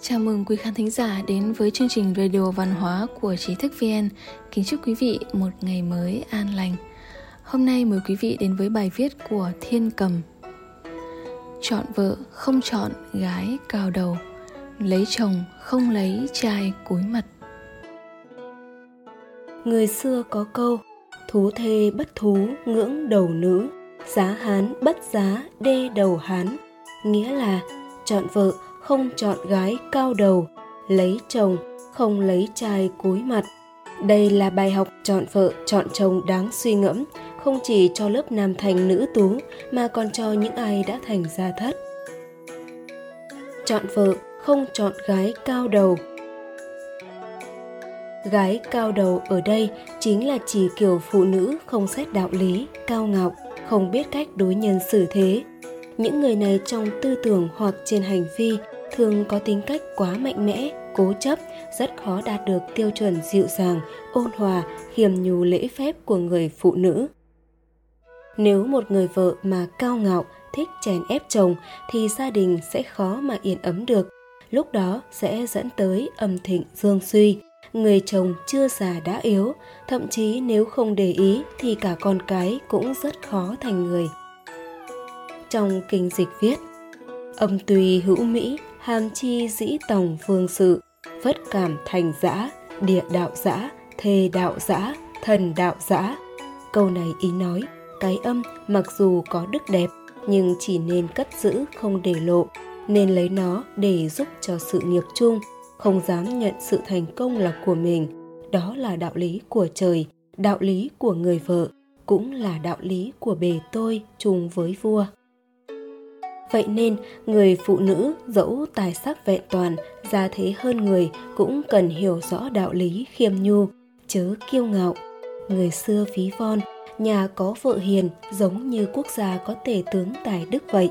Chào mừng quý khán thính giả đến với chương trình Radio Văn hóa của Trí thức VN. Kính chúc quý vị một ngày mới an lành. Hôm nay mời quý vị đến với bài viết của Thiên Cầm. Chọn vợ không chọn gái cao đầu, lấy chồng không lấy trai cúi mặt. Người xưa có câu, thú thê bất thú ngưỡng đầu nữ, giá hán bất giá đê đầu hán, nghĩa là chọn vợ không chọn gái cao đầu, lấy chồng không lấy trai cúi mặt. Đây là bài học chọn vợ, chọn chồng đáng suy ngẫm, không chỉ cho lớp nam thành nữ tú mà còn cho những ai đã thành gia thất. Chọn vợ không chọn gái cao đầu. Gái cao đầu ở đây chính là chỉ kiểu phụ nữ không xét đạo lý, cao ngạo, không biết cách đối nhân xử thế. Những người này trong tư tưởng hoặc trên hành vi thường có tính cách quá mạnh mẽ, cố chấp, rất khó đạt được tiêu chuẩn dịu dàng, ôn hòa, khiêm nhu lễ phép của người phụ nữ. Nếu một người vợ mà cao ngạo, thích chèn ép chồng thì gia đình sẽ khó mà yên ấm được. Lúc đó sẽ dẫn tới âm thịnh dương suy, người chồng chưa già đã yếu, thậm chí nếu không để ý thì cả con cái cũng rất khó thành người. Trong kinh dịch viết, âm tùy hữu mỹ, hàm chi dĩ tòng phương sự, phất cảm thành dã, địa đạo dã, thề đạo dã, thần đạo dã. Câu này ý nói, cái âm mặc dù có đức đẹp, nhưng chỉ nên cất giữ không để lộ, nên lấy nó để giúp cho sự nghiệp chung, không dám nhận sự thành công là của mình. Đó là đạo lý của trời, đạo lý của người vợ, cũng là đạo lý của bề tôi chung với vua. Vậy nên, người phụ nữ dẫu tài sắc vẹn toàn, gia thế hơn người cũng cần hiểu rõ đạo lý khiêm nhu, chớ kiêu ngạo. Người xưa phí von, nhà có vợ hiền giống như quốc gia có tể tướng tài đức vậy.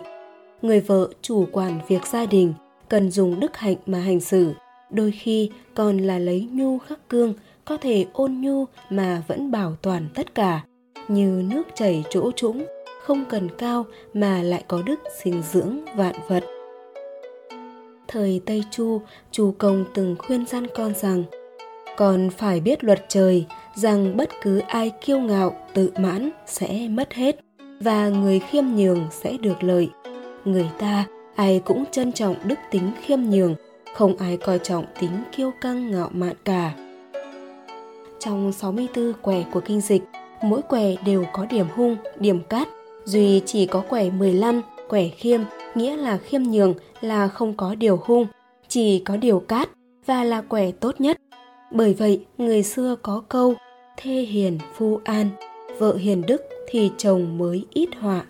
Người vợ chủ quản việc gia đình, cần dùng đức hạnh mà hành xử, đôi khi còn là lấy nhu khắc cương, có thể ôn nhu mà vẫn bảo toàn tất cả, như nước chảy chỗ trũng, không cần cao mà lại có đức sinh dưỡng vạn vật. Thời Tây Chu, Chu Công từng khuyên gian con rằng còn phải biết luật trời rằng bất cứ ai kiêu ngạo, tự mãn sẽ mất hết và người khiêm nhường sẽ được lợi. Người ta ai cũng trân trọng đức tính khiêm nhường, không ai coi trọng tính kiêu căng ngạo mạn cả. Trong 64 quẻ của kinh dịch, mỗi quẻ đều có điểm hung, điểm cát Duy chỉ có quẻ 15, quẻ khiêm, nghĩa là khiêm nhường là không có điều hung, chỉ có điều cát và là quẻ tốt nhất. Bởi vậy, người xưa có câu thê hiền phu an, vợ hiền đức thì chồng mới ít họa.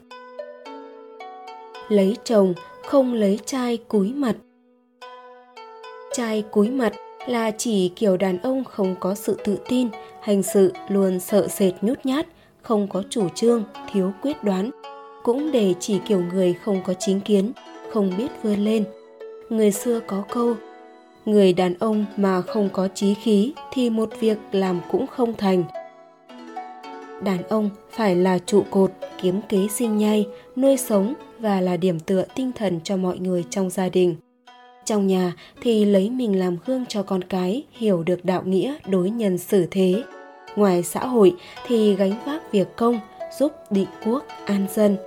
Lấy chồng không lấy trai cúi mặt. Trai cúi mặt là chỉ kiểu đàn ông không có sự tự tin, hành sự luôn sợ sệt nhút nhát, không có chủ trương, thiếu quyết đoán, cũng để chỉ kiểu người không có chính kiến, không biết vươn lên. Người xưa có câu, người đàn ông mà không có trí khí thì một việc làm cũng không thành. Đàn ông phải là trụ cột, kiếm kế sinh nhai, nuôi sống và là điểm tựa tinh thần cho mọi người trong gia đình. Trong nhà thì lấy mình làm gương cho con cái hiểu được đạo nghĩa đối nhân xử thế, ngoài xã hội thì gánh vác việc công, giúp định quốc, an dân.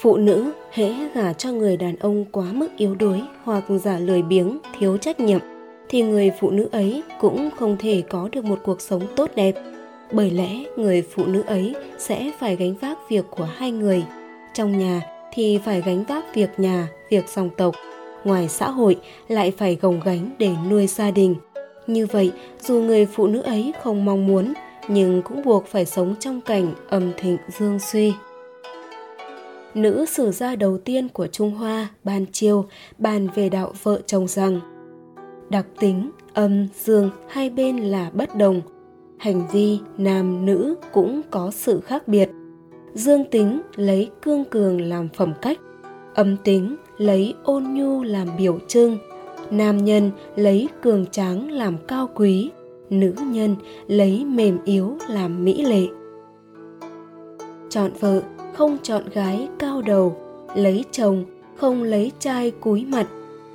Phụ nữ hễ gả cho người đàn ông quá mức yếu đuối hoặc giả lười biếng, thiếu trách nhiệm, thì người phụ nữ ấy cũng không thể có được một cuộc sống tốt đẹp. Bởi lẽ người phụ nữ ấy sẽ phải gánh vác việc của hai người. Trong nhà thì phải gánh vác việc nhà, việc dòng tộc. Ngoài xã hội lại phải gồng gánh để nuôi gia đình. Như vậy, dù người phụ nữ ấy không mong muốn nhưng cũng buộc phải sống trong cảnh âm thịnh dương suy. Nữ sử gia đầu tiên của Trung Hoa, Ban Chiêu, bàn về đạo vợ chồng rằng đặc tính âm dương hai bên là bất đồng, hành vi nam nữ cũng có sự khác biệt. Dương tính lấy cương cường làm phẩm cách, âm tính lấy ôn nhu làm biểu trưng, nam nhân lấy cường tráng làm cao quý, nữ nhân lấy mềm yếu làm mỹ lệ chọn vợ không chọn gái cao đầu lấy chồng không lấy trai cúi mặt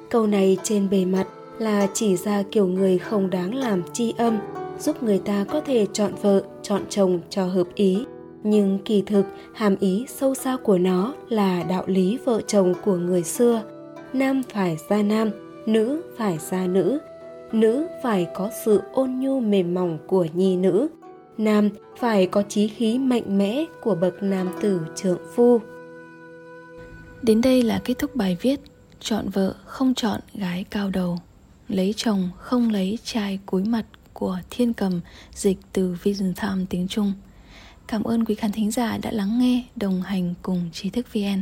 câu này trên bề mặt là chỉ ra kiểu người không đáng làm chi âm, giúp người ta có thể chọn vợ, chọn chồng cho hợp ý. Nhưng kỳ thực, hàm ý sâu xa của nó là đạo lý vợ chồng của người xưa. Nam phải ra nam, nữ phải ra nữ. Nữ phải có sự ôn nhu mềm mỏng của nhi nữ. Nam phải có trí khí mạnh mẽ của bậc nam tử trượng phu. Đến đây là kết thúc bài viết Chọn vợ không chọn gái cao đầu Lấy chồng không lấy trai cúi mặt của Thiên Cầm dịch từ Vision Time tiếng Trung. Cảm ơn quý khán thính giả đã lắng nghe, đồng hành cùng trí thức VN.